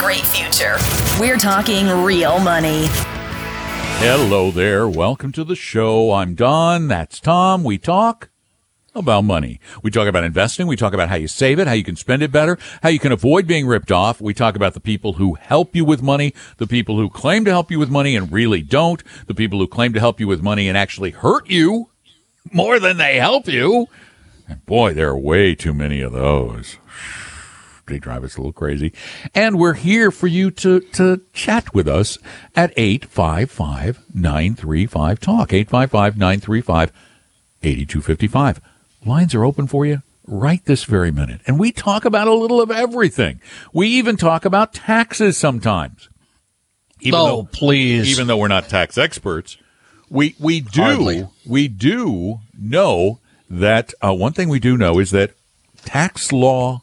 great future. We're talking real money. Hello there. Welcome to the show. I'm Don. That's Tom. We talk about money. We talk about investing. We talk about how you save it, how you can spend it better, how you can avoid being ripped off. We talk about the people who help you with money, the people who claim to help you with money and really don't, the people who claim to help you with money and actually hurt you more than they help you. And boy, there are way too many of those they drive us a little crazy. And we're here for you to, to chat with us at 855-935-TALK, 855-935-8255. Lines are open for you right this very minute. And we talk about a little of everything. We even talk about taxes sometimes. Even oh, though, please. Even though we're not tax experts, we, we do, Hardly. we do know that, uh, one thing we do know is that tax law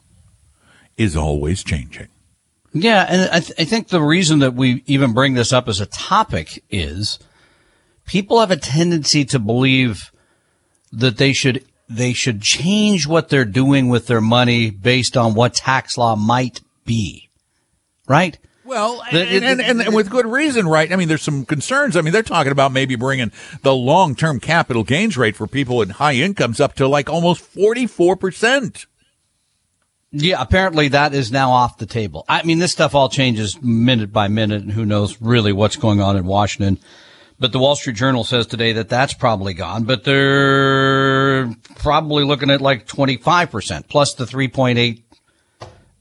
is always changing. Yeah, and I, th- I, think the reason that we even bring this up as a topic is people have a tendency to believe that they should they should change what they're doing with their money based on what tax law might be, right? Well, and, and, and, and, with good reason, right? I mean, there's some concerns. I mean, they're talking about maybe bringing the long-term capital gains rate for people in high incomes up to like almost 44%. Yeah, apparently that is now off the table. I mean, this stuff all changes minute by minute, and who knows really what's going on in Washington. But the Wall Street Journal says today that that's probably gone, but they're probably looking at like 25% plus the 3.8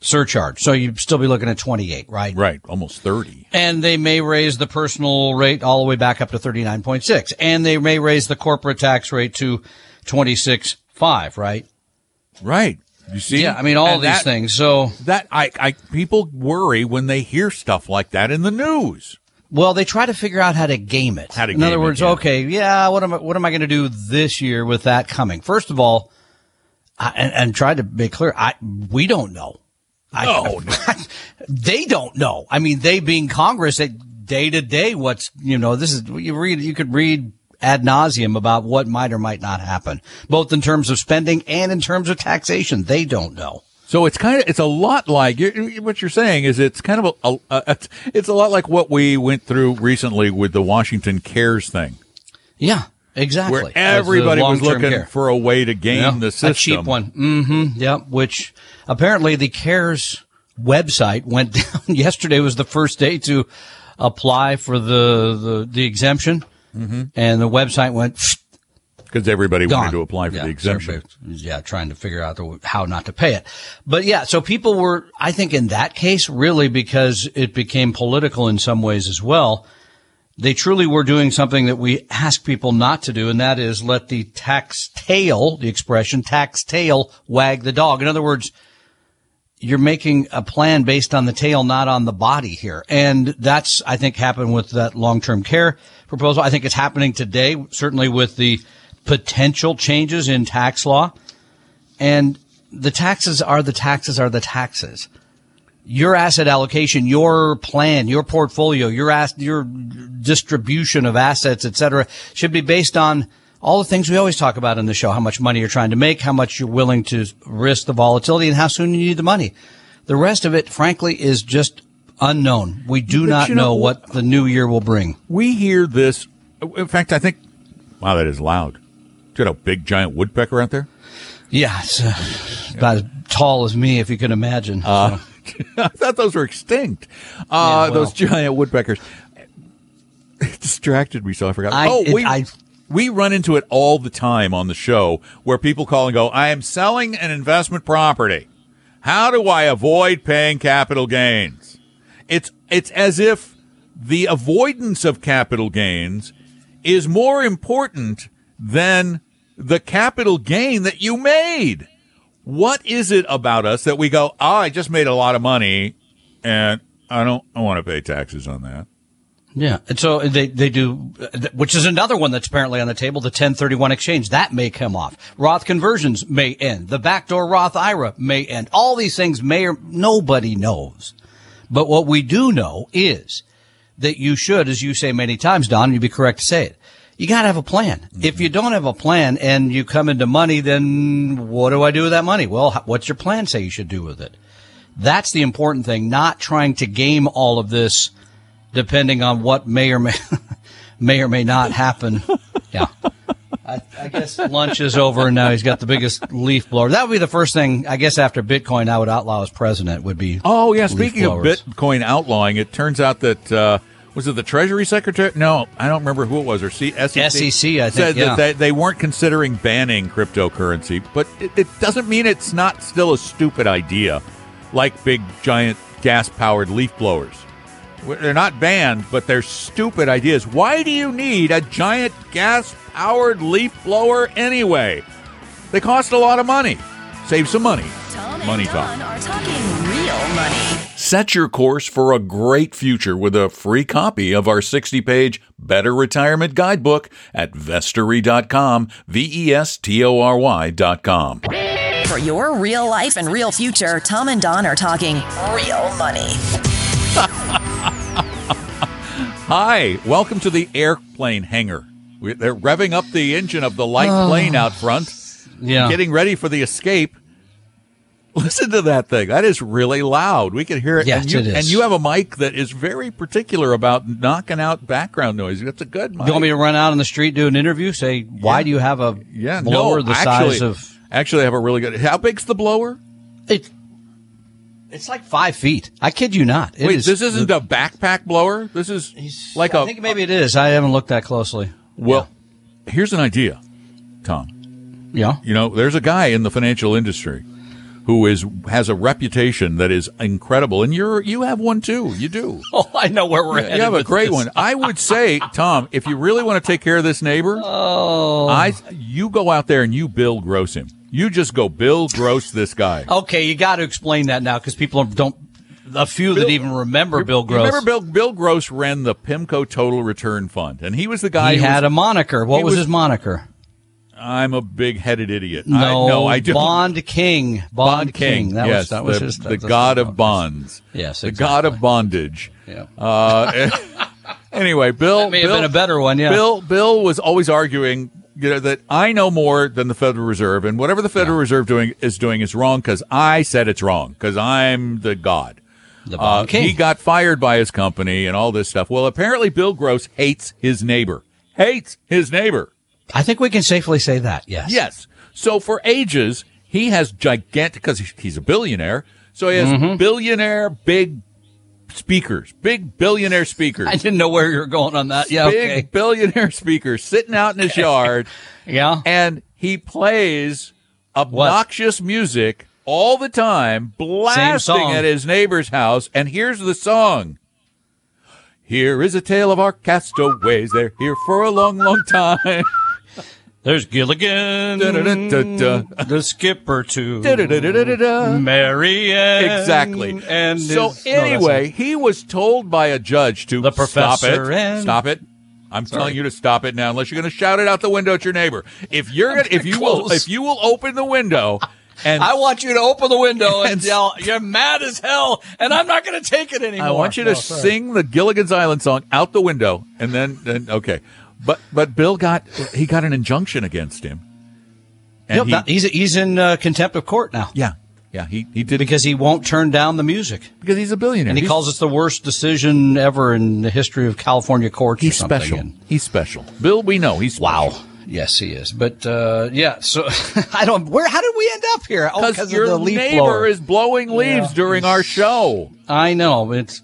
surcharge. So you'd still be looking at 28, right? Right. Almost 30. And they may raise the personal rate all the way back up to 39.6. And they may raise the corporate tax rate to 26.5, right? Right. You see? Yeah, I mean all And these that- things. So That I, I people worry when they hear stuff like that in the news. Well, they try to figure out how to game it. How to In other it, words, yeah. okay, yeah, what am I, what am I going to do this year with that coming? First of all, I, and, and try to make clear, I, we don't know. No, I, they don't know. I mean, they being Congress, they, day to day, what's, you know, this is, you read, you could read ad nauseum about what might or might not happen, both in terms of spending and in terms of taxation. They don't know. So it's kind of it's a lot like you what you're saying is it's kind of a, a, it's a lot like what we went through recently with the Washington Cares thing, Yeah, exactly. where everybody was looking care. for a way to game Yeah, the system. A cheap one. Mm-hmm. Yep. Which apparently the CARES website went down. Yesterday was the first day to apply for the, the, the exemption. Mm-hmm. And the website went because everybody gone. wanted to apply for Yeah, the exemption. Yeah, trying to figure out the, how not to pay it. But yeah, so people were, I think in that case, really because it became political in some ways as well. They truly were doing something that we ask people not to do, and that is let the tax tail, the expression tax tail, wag the dog. In other words, you're making a plan based on the tail, not on the body here. And that's, I think, happened with that long-term care proposal. I think it's happening today, certainly with the potential changes in tax law. And the taxes are the taxes are the taxes. Your asset allocation, your plan, your portfolio, your ass, your distribution of assets, et cetera, should be based on all the things we always talk about in the show. How much money you're trying to make, how much you're willing to risk the volatility, and how soon you need the money. The rest of it, frankly, is just unknown. We do But not you know know what- the new year will bring. We hear this. In fact, I think, wow, that is loud. Got a big giant woodpecker out there. Yeah, it's uh, about as tall as me, if you can imagine. Uh, So- I thought those were extinct. Uh, Yeah, well. Those giant woodpeckers. It distracted me, so I forgot. I- oh, it- we I- we run into it all the time on the show where people call and go, "I am selling an investment property. How do I avoid paying capital gains?" It's it's as if the avoidance of capital gains is more important than the capital gain that you made. What is it about us that we go, oh, I just made a lot of money and I don't I want to pay taxes on that. Yeah. And so they, they do, which is another one that's apparently on the table, the 1031 exchange. That may come off. Roth conversions may end. The backdoor Roth IRA may end. All these things may or nobody knows. But what we do know is that you should, as you say many times, Don, you'd be correct to say it. You got to have a plan. If mm-hmm. you don't have a plan and you come into money, then what do I do with that money? Well, what's your plan say you should do with it? That's the important thing, not trying to game all of this depending on what may or may, may or may not happen. Yeah. I, I, guess lunch is over and now he's got the biggest leaf blower. That would be the first thing, I guess, after Bitcoin, I would outlaw as president would be. Oh, yeah. Speaking of Bitcoin outlawing, it turns out that, uh, was it the Treasury Secretary? No, I don't remember who it was, or C- SEC. SEC, I think. Said yeah. that they, they, weren't considering banning cryptocurrency, but it, it doesn't mean it's not still a stupid idea, like big, giant gas powered leaf blowers. They're not banned, but they're stupid ideas. Why do you need a giant gas powered leaf blower anyway? They cost a lot of money. Save some money. Tom money and talk. Are talking real money. Set your course for a great future with a free copy of our 60 page Better Retirement Guidebook at vestory.com, V E S T O R Y.com. For your real life and real future, Tom and Don are talking real money. Hi, welcome to the airplane hangar. We- They're revving up the engine of the light oh. plane out front, yeah. getting ready for the escape. Listen to that thing. That is really loud. We can hear it. Yes, and you, it is. And you have a mic that is very particular about knocking out background noise. That's a good mic. You want me to run out on the street, do an interview, say, why Yeah. do you have a yeah, blower no, the actually, size of. Actually, I have a really good. How big's the blower? It, it's like five feet. I kid you not. It Wait, is- this isn't a backpack blower. This is like I a. think maybe it is. I haven't looked that closely. well, here's an idea, Tom. Yeah. You know, there's a guy in the financial industry who is has a reputation that is incredible, and you're you have one too. You do. Oh, I know where we're at. You have a great one. I would say, Tom, if you really want to take care of this neighbor, Oh. I you go out there and you Bill Gross him. You just go Bill Gross this guy. Okay, you got to explain that now because people don't. A few that even remember Bill Gross. Remember Bill Bill Gross ran the PIMCO Total Return Fund, and he was the guy he who had was, a moniker. What was, was- his moniker? I'm a big headed idiot. No, I, no, I don't. Bond King. Bond, Bond King. That yes, was that was the, his. the god of bonds. Yes, the god of bondage. Yeah. Uh, anyway, Bill. That may have been a better one. Yeah. Bill. Bill was always arguing, you know, that I know more than the Federal Reserve, and whatever the Federal Reserve doing is doing is wrong because I said it's wrong because I'm the god. the Uh, he got fired by his company and all this stuff. Well, apparently Bill Gross hates his neighbor. Hates his neighbor. I think we can safely say that. Yes. Yes. So for ages, he has gigantic, because he's a billionaire. So he has Mm-hmm. billionaire big speakers, big billionaire speakers, I didn't know where you were going on that. Yeah. big Okay. billionaire speakers sitting out in his yard. Yeah. And he plays obnoxious music all the time, blasting at his neighbor's house. And here's the song. Here is a tale of our castaways. They're here for a long, long time. There's Gilligan, Da-da-da-da-da. the skipper too, Da-da-da-da-da-da. Mary Ann, Exactly. And so his- no, that's anyway, he was told by a judge to The stop it. and- Stop it. I'm telling you to stop it now, unless you're going to shout it out the window at your neighbor. If you're gonna, if you will, close. if you will open the window and I want you to open the window and And- yell, "You're mad as hell," and I'm not going to take it anymore. I want you to No, sorry. sing the Gilligan's Island song out the window, and then, then okay. But but Bill got he got an injunction against him, and Yep, he, he's he's in uh, contempt of court now yeah yeah he he did because he won't turn down the music, because he's a billionaire. and he He's- calls it the worst decision ever in the history of California courts. he's something. special. And- He's special. Bill, we know he's wow. Yes, he is. But uh, yeah, so I don't. Where? How did we end up here? Oh, Because because your of the leaf neighbor blower. is blowing leaves Yeah. during our show. I know it's.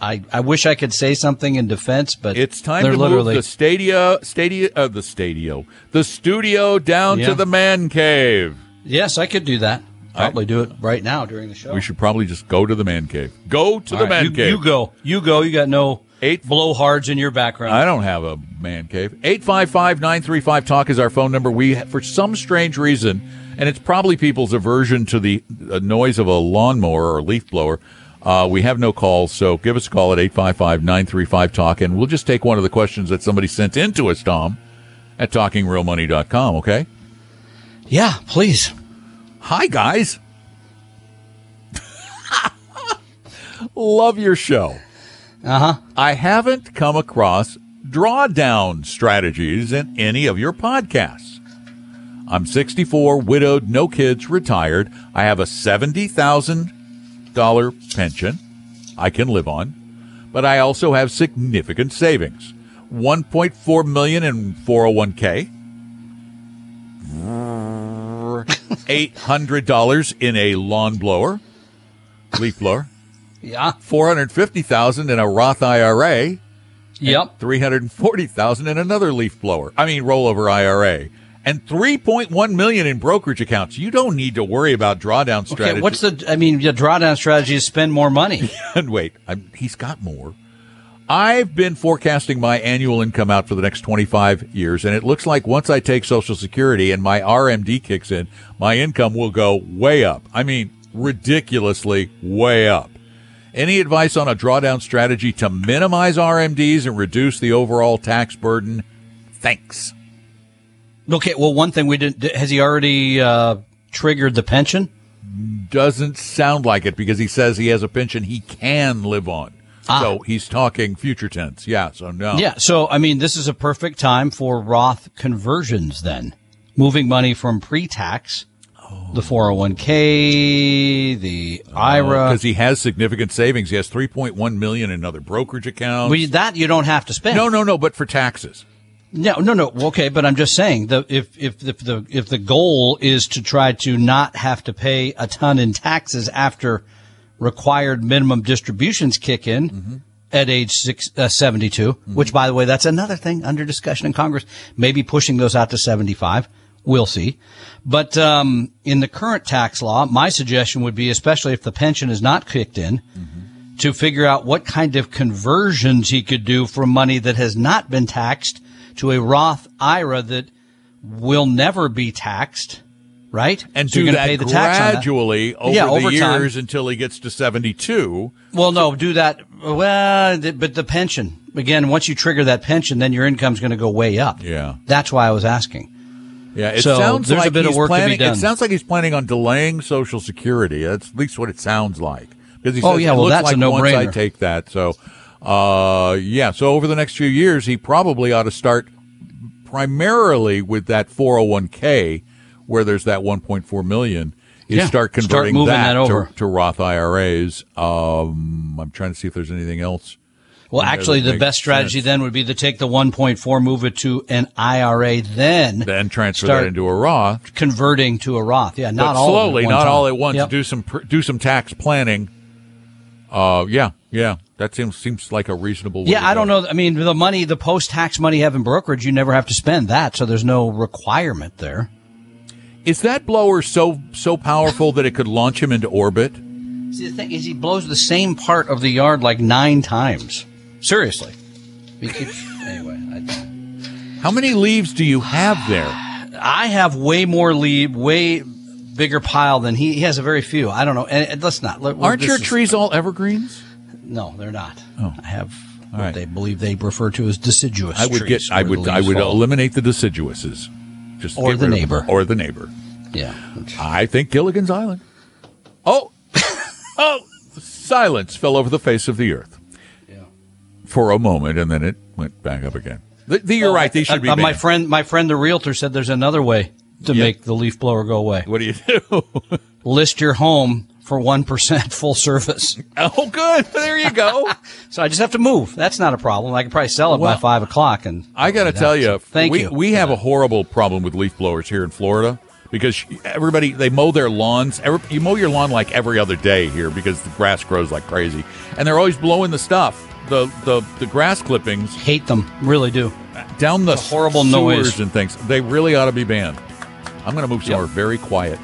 I, I wish I could say something in defense, but It's time they're to literally move the stadia, stadia, uh, the stadio, the studio down Yeah. to the man cave. yes, I could do that. Probably do it right now during the show. We should probably just go to the man cave. Go to All the right, man you, cave. you go. You go. You got no Eight- blowhards in your background. I don't have a man cave. 855-935-TALK is our phone number. We, for some strange reason, and it's probably people's aversion to the uh, noise of a lawnmower or leaf blower, uh, we have no calls, so give us a call at 855-935-TALK, and we'll just take one of the questions that somebody sent in to us, Tom, at TalkingRealMoney.com, okay? yeah, please. Hi, guys. Love your show. Uh huh. I haven't come across drawdown strategies in any of your podcasts. I'm 64, widowed, no kids, retired. I have a 70,000 $1,200 pension I can live on, but I also have significant savings. 1.4 million in 401k. $800 in a lawn blower, leaf blower. Yeah. 450,000 in a Roth IRA. Yep. 340,000 in another leaf blower. I mean rollover IRA. And 3.1 million in brokerage accounts. You don't need to worry about drawdown strategy. Okay, what's the? I mean, the drawdown strategy is spend more money. and wait, I'm, he's got more. I've been forecasting my annual income out for the next 25 years, and it looks like once I take Social Security and my RMD kicks in, my income will go way up. I mean, ridiculously way up. Any advice on a drawdown strategy to minimize RMDs and reduce the overall tax burden? Thanks. Okay, well, one thing we didn't has he already uh, triggered the pension? Doesn't sound like it because he says he has a pension he can live on. Ah. So he's talking future tense. Yeah, so no. Yeah, so I mean, this is a perfect time for Roth conversions. Then moving money from pre-tax, the 401k, the IRA. because he has significant savings. He has 3.1 million in other brokerage accounts. Well, that you don't have to spend. no, no, no, but for taxes. No, no, no. Okay, but I'm just saying the if if if the if the goal is to try to not have to pay a ton in taxes after required minimum distributions kick in Mm-hmm. at age six, uh, 72, which by the way, that's another thing under discussion in Congress, maybe pushing those out to 75. We'll see. But, um, in the current tax law, my suggestion would be, especially if the pension is not kicked in, Mm-hmm. to figure out what kind of conversions he could do for money that has not been taxed to a Roth IRA that will never be taxed, right? And So you're do gonna that pay the tax gradually over Yeah, the over time. years until he gets to 72. Well, no, do that. Well, but the pension again. Once you trigger that pension, then your income's going to go way up. Yeah. that's why I was asking. Yeah, it So, sounds there's a like bit of he's to planning. done. It sounds like he's planning on delaying Social Security. That's at least what it sounds like. Because he Oh, yeah, well, that's a like I no-brainer. I take that, so uh, yeah. So over the next few years, he probably ought to start primarily with that 401k, where there's that 1.4 million. Is Yeah, start start converting moving that, that over. To, to Roth IRAs. Um, I'm trying to see if there's anything else. Well, actually, the best strategy sense. then would be to take the 1.4, move it to an IRA, then Then transfer start that into a Roth. converting to a Roth. Yeah, not but all slowly, not time. all at once. Yep. Do some do some tax planning. Uh, yeah, yeah, that seems seems like a reasonable. Way Yeah, I don't know. I mean, the money, the post-tax money having brokerage, you never have to spend that, so there's no requirement there. Is that blower so so powerful that it could launch him into orbit? See, the thing is, he blows the same part of the yard like nine times. Seriously. Anyway, I, How many leaves do you have there? I have way more lead, way bigger pile than he. He has a very few. I don't know. And, let's not. Let, Aren't your is- trees all evergreens? No, they're not. Oh. I have what right. they believe they refer to as deciduous. I would get. I would. I would fall. eliminate the deciduouses. Just Or the them. neighbor. Or the neighbor. Yeah. I think Gilligan's Island. Oh, oh! Silence fell over the face of the earth yeah. for a moment, and then it went back up again. The, the- you're right. They should be. Uh, my friend, my friend, the realtor said there's another way to Yeah. make the leaf blower go away. What do you do? List your home for one percent full service. oh, good. There you go. So I just have to move. That's not a problem. I can probably sell it Well, by five o'clock. And I got to tell you, thank we, you. We have a horrible problem with leaf blowers here in Florida because everybody they mow their lawns. Every, you mow your lawn like every other day here because the grass grows like crazy, and they're always blowing the stuff, the the the grass clippings hate them. Really do. down the horrible sewers noise. and things. They really ought to be banned. I'm going to move somewhere very quiet.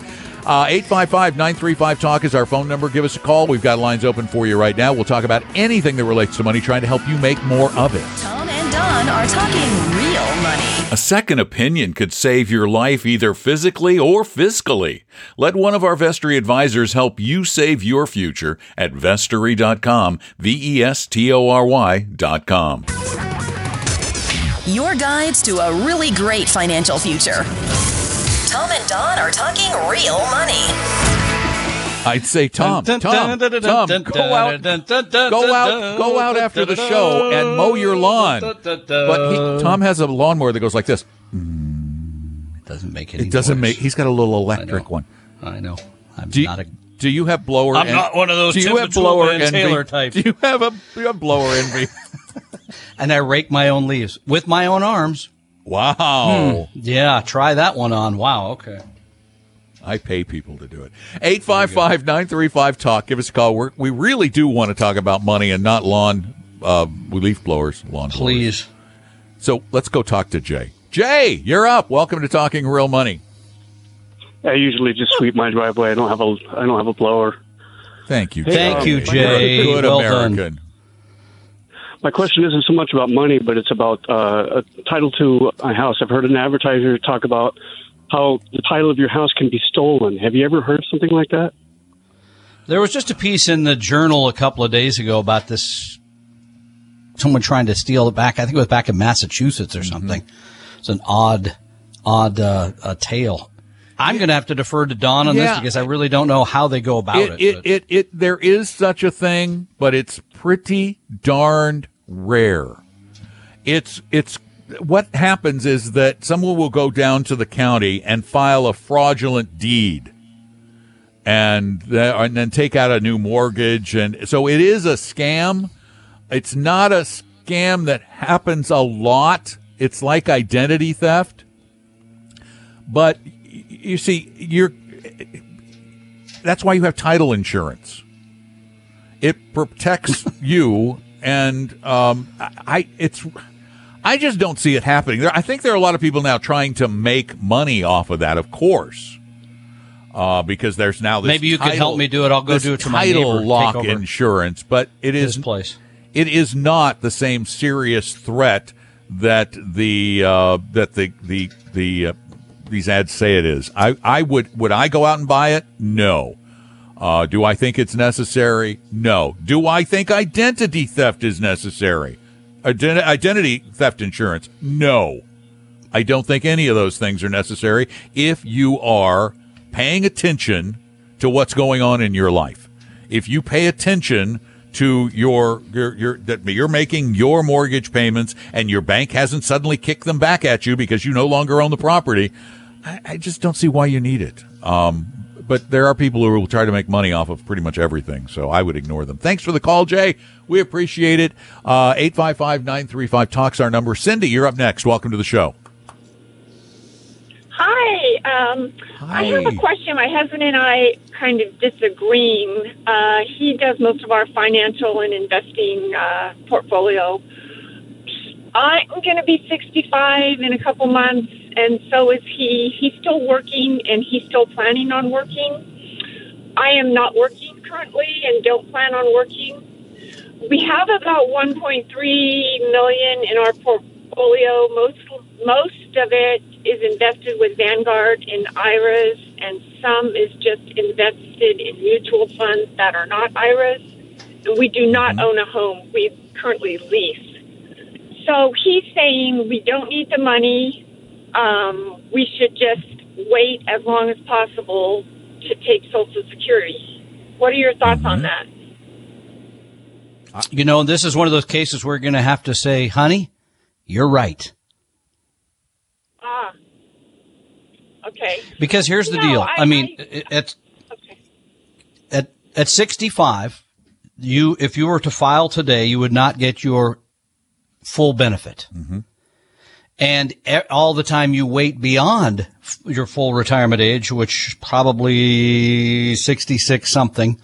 Uh, 855-935-TALK is our phone number. Give us a call. We've got lines open for you right now. We'll talk about anything that relates to money, trying to help you make more of it. Tom and Don are talking real money. A second opinion could save your life either physically or fiscally. Let one of our Vestory advisors help you save your future at vestory.com, V E S T O R Y.com. Your guides to a really great financial future. Tom and Don are talking real money. I'd say, Tom, Tom, Tom, go out, go out, go out after the show and mow your lawn. But he, Tom has a lawnmower that goes like this. It doesn't make any. It doesn't noise. make. He's got a little electric know. one. I know. I'm Do you- not a Do you have blower? I'm not one of those Do you have the blower Man envy? Taylor types. Do you have a do you have blower envy? And I rake my own leaves with my own arms. Wow. Yeah, try that one on. Wow, okay. I pay people to do it. 855 935 Talk. Give us a call. We're, we really do want to talk about money and not lawn, uh, leaf blowers, lawn blowers. Please. So let's go talk to Jay. Jay, you're up. Welcome to Talking Real Money. I usually just sweep my driveway. I don't have a I don't have a blower. Thank you. Thank Jay. you, Jay. Good Well done. American. My question isn't so much about money, but it's about uh, a title to a house. I've heard an advertiser talk about how the title of your house can be stolen. Have you ever heard something like that? There was just a piece in the journal a couple of days ago about this someone trying to steal it back. I think it was back in Massachusetts or something. It's an odd, odd uh, uh, tale. I'm going to have to defer to Don on Yeah. this because I really don't know how they go about It, it. it, it, it, there is such a thing, but it's pretty darned rare. It's, it's, what happens is that someone will go down to the county and file a fraudulent deed and, and then take out a new mortgage. And so it is a scam. It's not a scam that happens a lot. It's like identity theft. But you see, you're, that's why you have title insurance. It protects you, and um, I, it's I just don't see it happening. There, I think there are a lot of people now trying to make money off of that. Of course, uh, because there's now this Maybe you could title- help me do it. I'll go do it to my title neighbor, take lock insurance, but it his place. it is not the same serious threat that the uh, that the the the uh, these ads say it is. I I would would I go out and buy it? No. Uh, do I think it's necessary? No. Do I think identity theft is necessary? Ident- identity theft insurance? No. I don't think any of those things are necessary if you are paying attention to what's going on in your life. If you pay attention to your your your that you're making your mortgage payments and your bank hasn't suddenly kicked them back at you because you no longer own the property, I, I just don't see why you need it. Um, but there are people who will try to make money off of pretty much everything, so I would ignore them. Thanks for the call, Jay. We appreciate it. Uh, 855-935-TALK's our number. Cindy, you're up next. Welcome to the show. Hi. Um, I have a question. My husband and I kind of disagreeing. Uh, he does most of our financial and investing uh, portfolio. I'm going to be 65 in a couple months, and so is he. He's still working, and he's still planning on working. I am not working currently and don't plan on working. We have about 1.3 million in our portfolio. Most most of it is invested with Vanguard in IRAs, and some is just invested in mutual funds that are not IRAs. And we do not mm-hmm. own a home. We currently lease. So he's saying we don't need the money. Um, we should just wait as long as possible to take Social Security. What are your thoughts on that? You know, this is one of those cases where you're going to have to say, honey, you're right. Ah, okay. Because here's the No, deal. I- I, mean, I- it- at, Okay. at, at 65, you, if you were to file today, you would not get your full benefit. And all the time you wait beyond your full retirement age, which probably 66 something,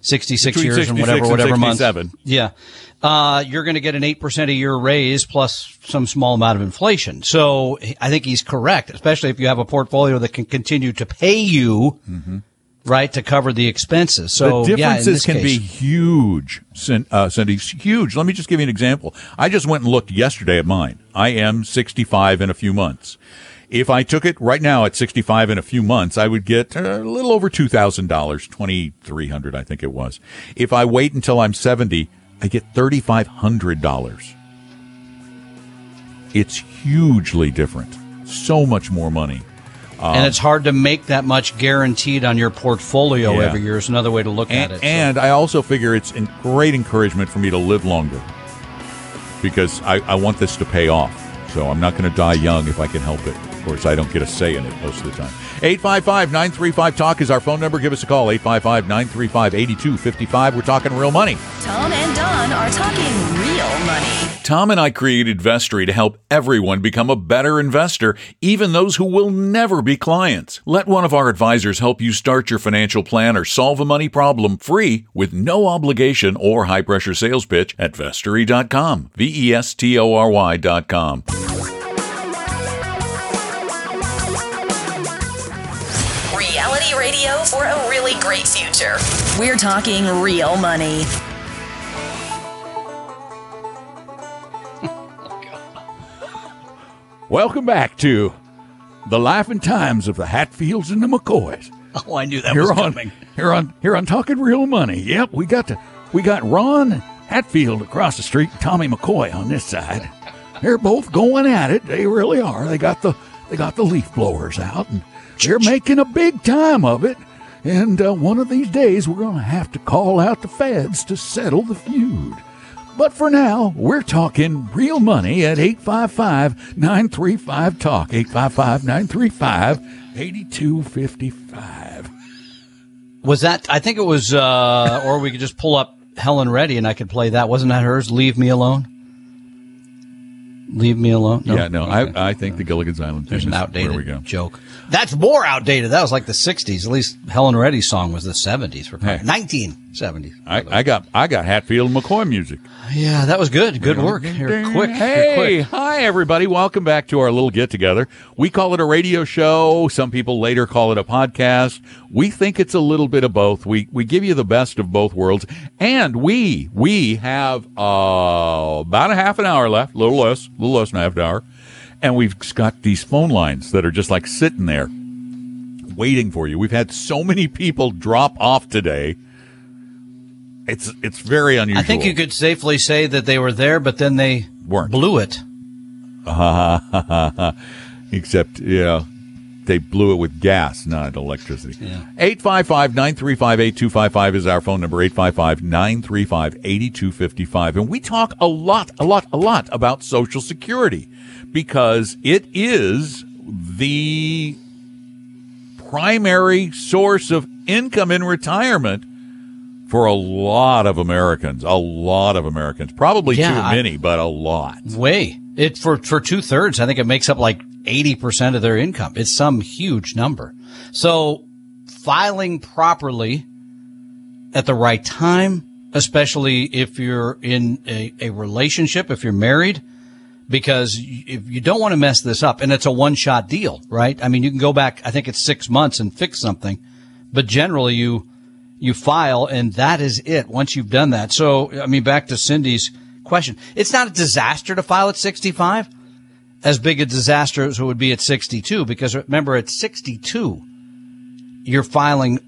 66 Between years 66 and whatever, and whatever month. 67. Yeah. Uh, you're going to get an 8% a year raise plus some small amount of inflation. So I think he's correct, especially if you have a portfolio that can continue to pay you, right, to cover the expenses. So the differences this can be huge, uh, Cindy. Huge. Let me just give you an example. I just went and looked yesterday at mine. I am 65 in a few months. If I took it right now at 65 in a few months, I would get a little over $2,000, 2300 I think it was. If I wait until I'm 70, I get $3,500. It's hugely different. So much more money. And it's hard to make that much guaranteed on your portfolio Yeah. every year is another way to look at and, it. So- and I also figure it's in great encouragement for me to live longer because I, I want this to pay off. So I'm not going to die young if I can help it. Of course, I don't get a say in it most of the time. 855 935 Talk is our phone number. Give us a call, 855 935 8255. We're talking real money. Tom and Don are talking real money. Tom and I created Vestory to help everyone become a better investor, even those who will never be clients. Let one of our advisors help you start your financial plan or solve a money problem free with no obligation or high pressure sales pitch at vestory.com. V E S T O R Y.com. Reality radio for a really great future. We're talking real money. Welcome back to the life and times of the Hatfields and the McCoys. Oh, I knew that here was on coming. here on here on talking real money. Yep, we got to we got Ron Hatfield across the street, and Tommy McCoy on this side. They're both going at it. They really are. They got the they got the leaf blowers out, and they're making a big time of it. And uh, one of these days, we're going to have to call out the feds to settle the feud. But for now, we're talking real money at 855 935 Talk. 855 935 8255. Was that? I think it was, uh, or we could just pull up Helen Reddy and I could play that. Wasn't that hers? Leave me alone. Leave me alone. Yeah, no, Okay. I, I think the Gilligan's Island thing There's an outdated where we go. joke. That's more outdated. That was like the '60s. At least Helen Reddy's song was the '70s. For Hey. 1970s. I, I got I got Hatfield McCoy music. yeah, that was good. Good work. Quick. Hey, quick. hi everybody. Welcome back to our little get together. We call it a radio show. Some people later call it a podcast. We think it's a little bit of both. We we give you the best of both worlds, and we we have uh, about a half an hour left, a little less, a little less than a half an hour, and we've got these phone lines that are just like sitting there waiting for you. We've had so many people drop off today. It's it's very unusual. I think you could safely say that they were there, but then they Weren't. blew it. Except, yeah, they blew it with gas, not electricity. Yeah. 855 935 8255 is our phone number 855 935 8255. And we talk a lot, a lot, a lot about Social Security because it is the primary source of income in retirement for a lot of Americans. A lot of Americans. Probably Yeah, too I- many, but a lot. Way it for for two thirds. I think it makes up like eighty percent of their income. It's some huge number. So filing properly at the right time, especially if you're in a, a relationship, if you're married, because if you don't want to mess this up, and it's a one shot deal, right? I mean, you can go back. I think it's six months and fix something, but generally you you file and that is it once you've done that. So, I mean, back to Cindy's question. It's not a disaster to file at 65, as big a disaster as it would be at 62, because remember at 62, you're filing,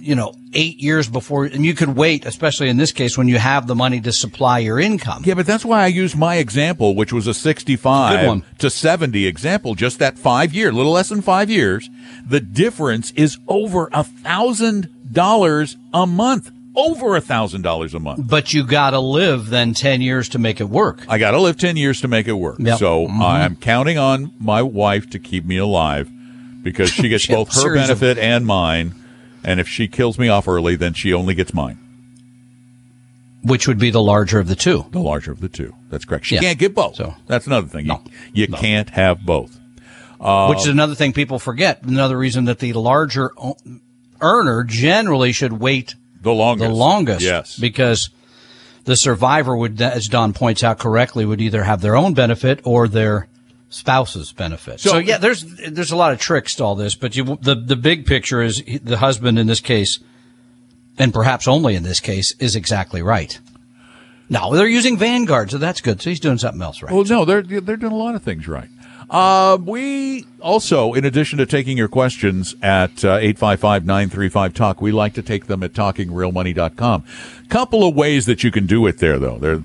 you know, eight years before, and you could wait, especially in this case, when you have the money to supply your income. Yeah, but that's why I used my example, which was a Good 65 one. to 70 example, just that five year, little less than five years. The difference is over a thousand dollars a month. Over a thousand dollars a month. But you gotta live then 10 years to make it work. I got to live 10 years to make it work. Yep. So mm-hmm. I'm counting on my wife to keep me alive because she gets She both her series of- benefit and mine. And if she kills me off early, then she only gets mine, Which would be the larger of the two. the larger of the two. That's correct. She Yeah. can't get both. So- that's another thing. No. You, you No. can't have both. which is um, another thing people forget. Another reason that the larger earner generally should wait The longest. the longest. Yes. Because the survivor would, as Don points out correctly, would either have their own benefit or their spouse's benefit. So, So- yeah, there's there's a lot of tricks to all this, but you, the the big picture is the husband in this case, and perhaps only in this case, is exactly right. No, they're using Vanguard, so that's good. So he's doing something else right. Well, no, they're they're doing a lot of things right. Uh, we also, in addition to taking your questions at uh, 855-935-TALK, we like to take them at talkingrealmoney.com. Couple of ways that you can do it there, though. There are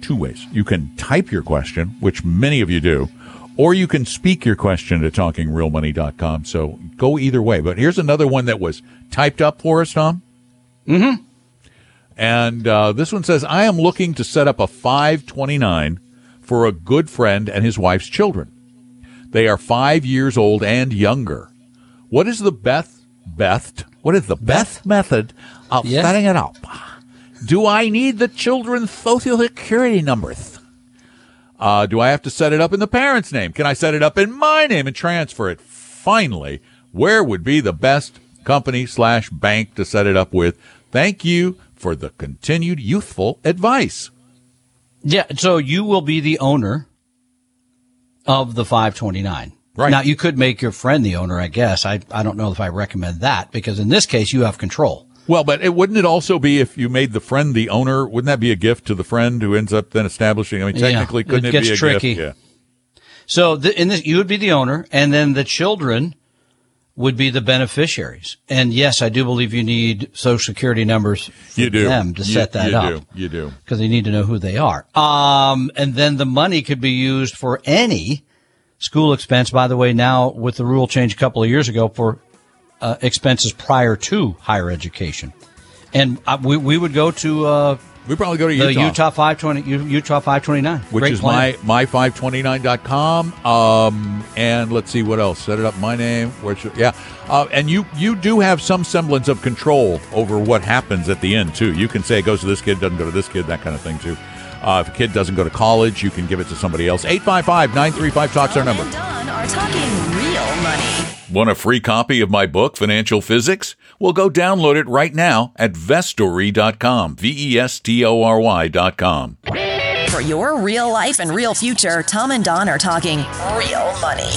two ways. You can type your question, which many of you do, or you can speak your question to talkingrealmoney.com. So go either way. But here's another one that was typed up for us, Tom. Mm-hmm. And uh, this one says, I am looking to set up a 529 for a good friend and his wife's children. They are five years old and younger. What is the Beth Beth? What is the Beth method of Yeah. setting it up? Do I need the children's social security numbers? Uh, do I have to set it up in the parent's name? Can I set it up in my name and transfer it? Finally, where would be the best company slash bank to set it up with? Thank you for the continued youthful advice. Yeah, so you will be the owner of the 529. Right. Now you could make your friend the owner, I guess. I I don't know if I recommend that because in this case you have control. Well, but it, wouldn't it also be if you made the friend the owner? Wouldn't that be a gift to the friend who ends up then establishing? I mean, Yeah, technically, couldn't it it, gets be a tricky. gift? So the, in this, you would be the owner, and then the children would be the beneficiaries. And yes, I do believe you need social security numbers for you do. them to You- set that you up. Do. You do. because they need to know who they are. Um, and then the money could be used for any school expense. By the way, now with the rule change a couple of years ago for uh, expenses prior to higher education, and uh, we we would go to uh, We probably go to the Utah, Utah, 520 Utah 529, which Great is plan. my my529.com. Um, and let's see what else. Set it up my name. Where should, yeah. Uh, and you you do have some semblance of control over what happens at the end too. You can say it goes to this kid, doesn't go to this kid, that kind of thing too. Uh, if a kid doesn't go to college, you can give it to somebody else. 855-935 talks our Tom number. and Don are talking real money. Want a free copy of my book, Financial Physics? Well, go download it right now at vestory.com. V E S T O R Y.com. For your real life and real future, Tom and Don are talking real money.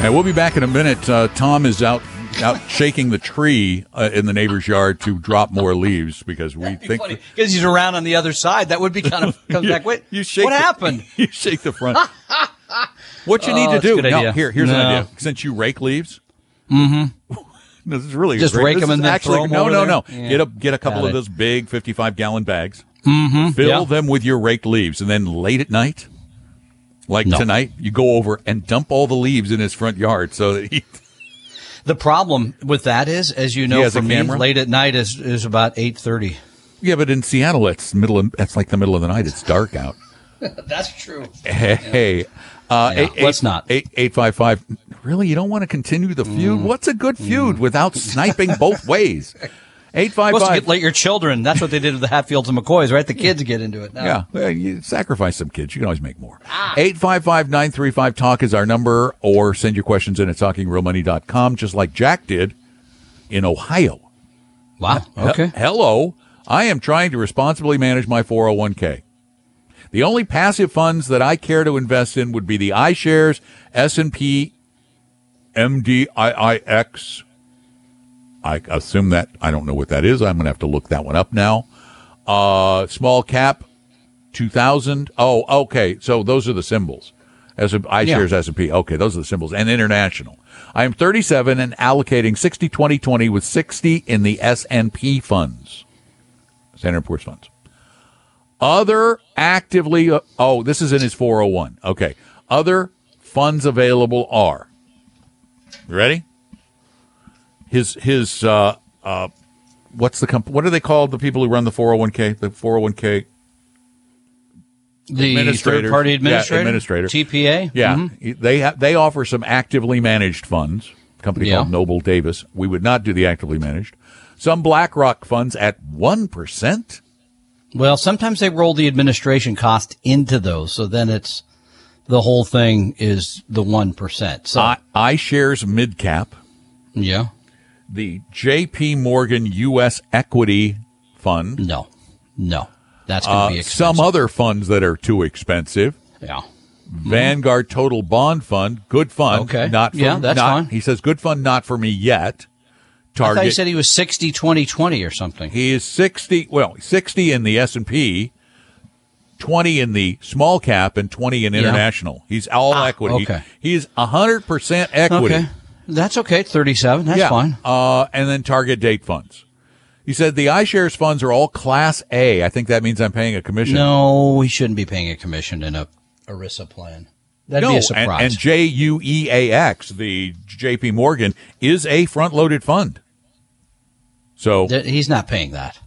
And we'll be back in a minute. Uh, Tom is out out shaking the tree uh, in the neighbor's yard to drop more leaves because we think because he's around on the other side. That would be kind of comes back. Wait, you shake what the- happened? you shake the front. what you need Oh, to do idea. here here's an idea. Since you rake leaves, mm-hmm. this is really Just great. rake This 'em is and then actually throw 'em no no there? no. Yeah. Get a get a couple Got of it. those big 55 gallon bags. Mm-hmm. Fill Yeah. them with your raked leaves, and then late at night. Like No. tonight, you go over and dump all the leaves in his front yard so that he The problem with that is, as you know, for me, camera? late at night is is about eight thirty. Yeah, but in Seattle, it's middle. Of, it's like the middle of the night. It's dark out. That's true. Hey, hey, uh, Yeah, eight, let's eight- not. Eight eight five five. Really, you don't want to continue the feud? Mm. What's a good feud without sniping both ways? Eight five five. five Supposed to five. get let your children. That's what they did with the Hatfields and McCoys, right? The kids get into it now. Yeah, well, you sacrifice some kids. You can always make more. Ah. 855-935-TALK is our number, or send your questions in at talkingrealmoney.com, just like Jack did in Ohio. Wow. He- Okay. hello. I am trying to responsibly manage my 401k. The only passive funds that I care to invest in would be the iShares, S&P, MDIIX. I assume that I don't know what that is. I'm going to have to look that one up now. Uh, small cap 2000. Oh, okay. So those are the symbols. As iShares S&P. Okay, those are the symbols. And international. I am 37 and allocating 60 20 20 with 60 in the S&P funds. Standard Poor's funds. Other actively uh, Oh, this is in his 401. Okay. Other funds available are ready? His his uh uh what's the comp- what are they called the people who run the 401k the 401k The Administrators. third party Yeah, administrator, administrator. TPA. Yeah, Mhm. they ha- they offer some actively managed funds. Company Yeah. called Noble Davis. We would not do the actively managed. Some BlackRock funds at one percent. Well, sometimes they roll the administration cost into those, so then it's the whole thing is the one percent. So I iShares mid cap, yeah, the J.P. Morgan U.S. Equity Fund, no, no, that's going to uh, be expensive. some other funds that are too expensive. yeah. Vanguard Total Bond Fund, good fund. Okay. not for, Yeah, that's not- fine. He says good fund, not for me yet. I thought you said he was 60, 20, 20 or something. He is 60, well, 60 in the S&P, 20 in the small cap and 20 in Yeah. international. He's all equity. okay. He's 100% equity. Okay, that's okay. Thirty-seven. That's yeah. fine. Uh, and then target date funds. He said the iShares funds are all class A. I think that means I'm paying a commission. No, he shouldn't be paying a commission in a ERISA plan. That'd No, be a and, surprise. and JUEAX, the JP Morgan, is a front loaded fund. So he's not paying that.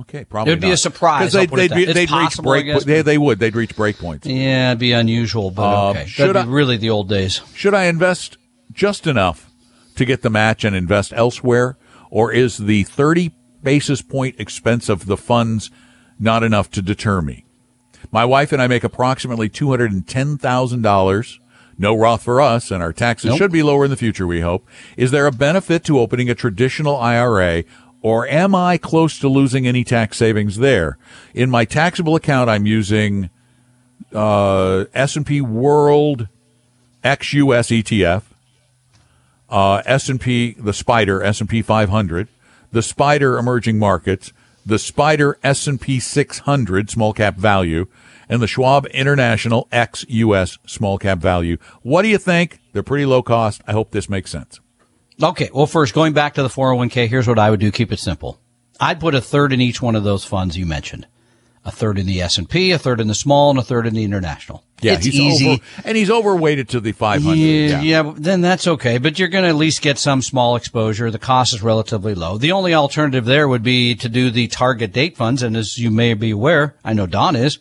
Okay, probably It'd be not. a surprise, they'd, they'd, be, they'd possible, I break. guess, they, they would. They'd reach break points. Yeah, it'd be unusual, but Uh, okay. should That'd be I- really the old days. Should I invest just enough to get the match and invest elsewhere, or is the thirty basis point expense of the funds not enough to deter me? My wife and I make approximately two hundred and ten thousand dollars. No Roth for us, and our taxes Nope. should be lower in the future. We hope. Is there a benefit to opening a traditional IRA? Or am I close to losing any tax savings there? In my taxable account, I'm using uh, S&P World XUS ETF, uh, S&P, the SPDR S&P 500, the SPDR Emerging Markets, the SPDR S&P 600 Small Cap Value, and the Schwab International XUS Small Cap Value. What do you think? They're pretty low cost. I hope this makes sense. Okay. Well, first, going back to the 401k, here's what I would do. Keep it simple. I'd put a third in each one of those funds you mentioned. A third in the S&P, a third in the small, and a third in the international. Yeah, it's he's easy. over, and he's overweighted to the 500. Yeah, yeah, but then that's okay. But you're going to at least get some small exposure. The cost is relatively low. The only alternative there would be to do the target date funds. And as you may be aware, I know Don is,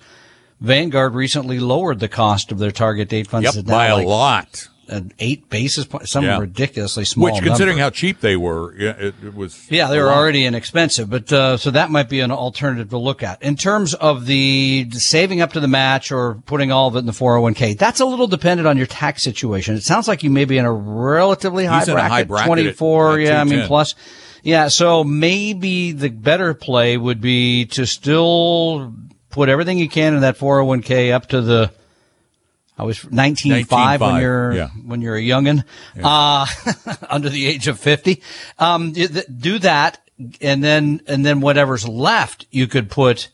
Vanguard recently lowered the cost of their target date funds Yep, by now a lot. An eight basis point, some Yeah. ridiculously small. Which, considering number. how cheap they were, yeah, it, it was. Yeah, they were lot. already inexpensive, but uh, so that might be an alternative to look at. In terms of the saving up to the match or putting all of it in the 401k, that's a little dependent on your tax situation. It sounds like you may be in a relatively high He's bracket, high bracket 24. yeah, I mean plus. Yeah, so maybe the better play would be to still put everything you can in that 401k up to the I was 19.5 when you're yeah. when you're a youngin, uh, under the age of 50. Um, do that. And then, and then whatever's left you could put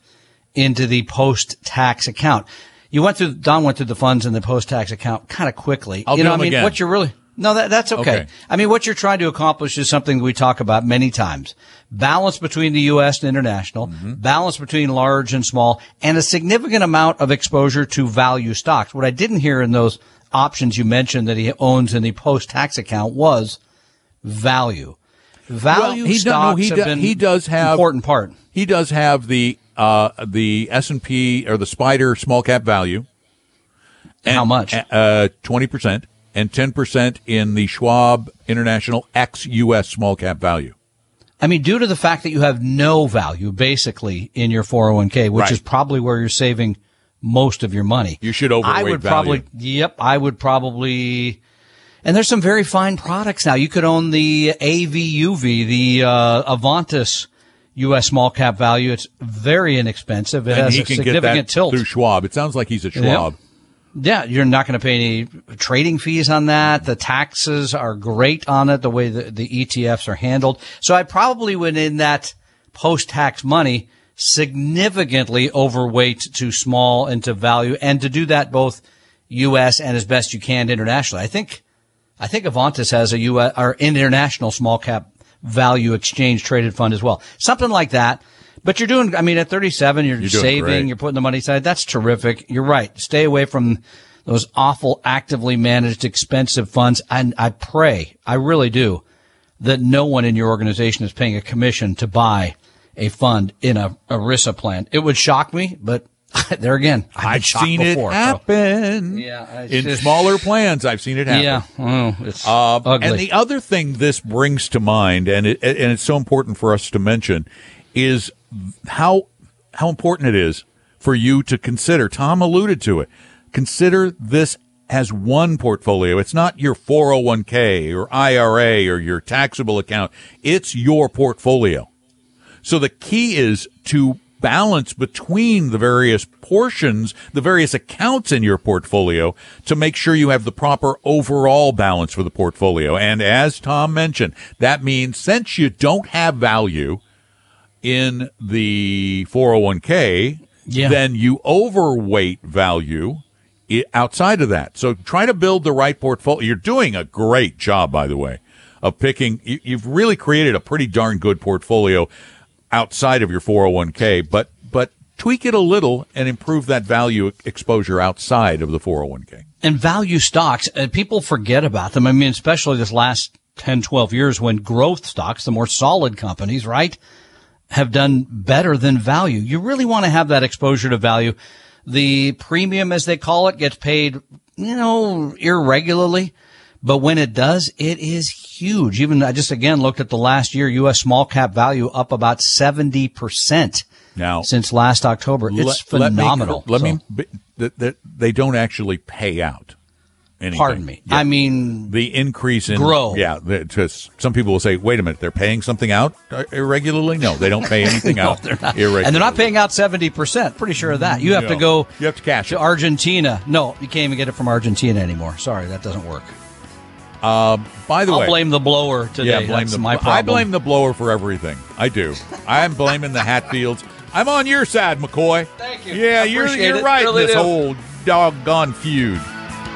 into the post tax account. You went through, Don went through the funds in the post tax account kind of quickly. I'll you do know, I mean, again. what you're really, no, that, that's okay. Okay. I mean, what you're trying to accomplish is something we talk about many times. Balance between the U.S. and international, Mm-hmm. balance between large and small, and a significant amount of exposure to value stocks. What I didn't hear in those options you mentioned that he owns in the post-tax account was value. Value he do- no, he have do- been he does have- important part. He does have the uh, the S and P or the SPDR Small Cap Value. How much? Uh, Twenty percent and ten percent in the Schwab International X U.S. Small Cap Value. I mean, due to the fact that you have no value basically in your 401k, which Right. is probably where you're saving most of your money. You should overweight I would probably, yep, I would probably, and there's some very fine products now. You could own the AVUV, the, uh, Avantis U.S. small cap value. It's very inexpensive. It and has he a can get significant that tilt. through Schwab. It sounds like he's a Schwab. Yeah, you're not going to pay any trading fees on that. The taxes are great on it, the way the, the ETFs are handled. So I probably would in that post-tax money significantly overweight to small and to value and to do that both U.S. and as best you can internationally. I think, I think Avantis has a U.S. or international small cap value exchange traded fund as well. Something like that. But you're doing, I mean, at 37, you're, You're saving, great. you're putting the money aside. That's terrific. You're right. Stay away from those awful, actively managed, expensive funds. And I pray, I really do, that no one in your organization is paying a commission to buy a fund in a ERISA plan. It would shock me, but there again, I've, seen before, it so- happen. Yeah, in just- smaller plans, I've seen it happen. Yeah, oh, it's Uh, ugly. and the other thing this brings to mind, and it, and it's so important for us to mention, is how how important it is for you to consider. Tom alluded to it. Consider this as one portfolio. It's not your 401k or IRA or your taxable account. It's your portfolio. So the key is to balance between the various portions, the various accounts in your portfolio to make sure you have the proper overall balance for the portfolio. And as Tom mentioned, that means since you don't have value in the 401k, Yeah. then you overweight value outside of that. So try to build the right portfolio. You're doing a great job, by the way, of picking. You, you've really created a pretty darn good portfolio outside of your 401k, but but tweak it a little and improve that value exposure outside of the 401k. and value stocks, uh, people forget about them. I mean, especially this last 10, 12 years when growth stocks, the more solid companies, right? Have done better than value. You really want to have that exposure to value. The premium, as they call it, gets paid, you know, irregularly. But when it does, it is huge. Even I just again looked at the last year, U.S. small cap value up about 70% now since last October. It's let, phenomenal. Let me, let so. me they don't actually pay out. Anything. Pardon me. Yeah. I mean, the increase in grow. Yeah, just some people will say, "Wait a minute, they're paying something out uh, irregularly." No, they don't pay anything no, out irregularly, and they're not paying out seventy percent. Pretty sure of that. You have no. to go. You have to cash to it. Argentina. No, you can't even get it from Argentina anymore. Sorry, that doesn't work. Uh, by the way I'll way, blame the blower today. Yeah, blame That's the, my problem. I blame the blower for everything. I do. I'm blaming the Hatfields. I'm on your side, McCoy. Thank you. Yeah, you're you're right really in this do. old doggone feud.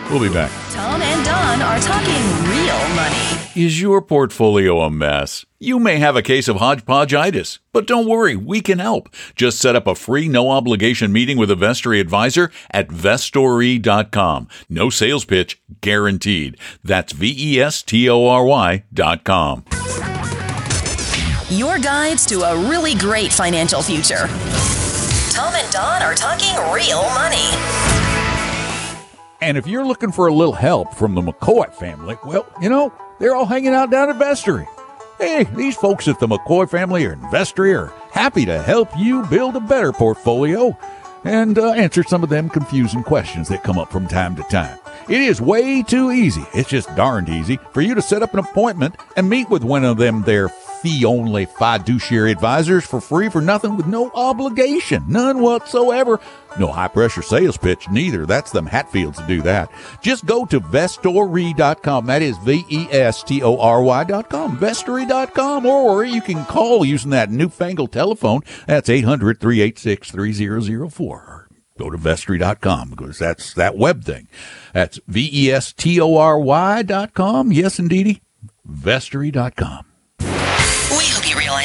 We'll be back. Tom and Don are talking real money. Is your portfolio a mess? You may have a case of hodgepodgeitis, but don't worry, we can help. Just set up a free, no obligation meeting with a Vestory advisor at vestory.com. No sales pitch guaranteed. That's V E S T O R Y.com. Your guides to a really great financial future. Tom and Don are talking real money. And if you're looking for a little help from the McCoy family, well, you know, they're all hanging out down at Vestory. Hey, these folks at the McCoy family or Vestory are happy to help you build a better portfolio and uh, answer some of them confusing questions that come up from time to time. It is way too easy. It's just darned easy for you to set up an appointment and meet with one of them there fee only fiduciary advisors for free for nothing with no obligation, none whatsoever. No high pressure sales pitch neither. That's them Hatfields to do that. Just go to vestory.com. That is V E S T O R Y.com. Vestory.com. Or you can call using that newfangled telephone. That's 800 386 3004 go to vestory.com because that's that web thing. That's V E S T O R Y.com. Yes, indeedy. Vestory.com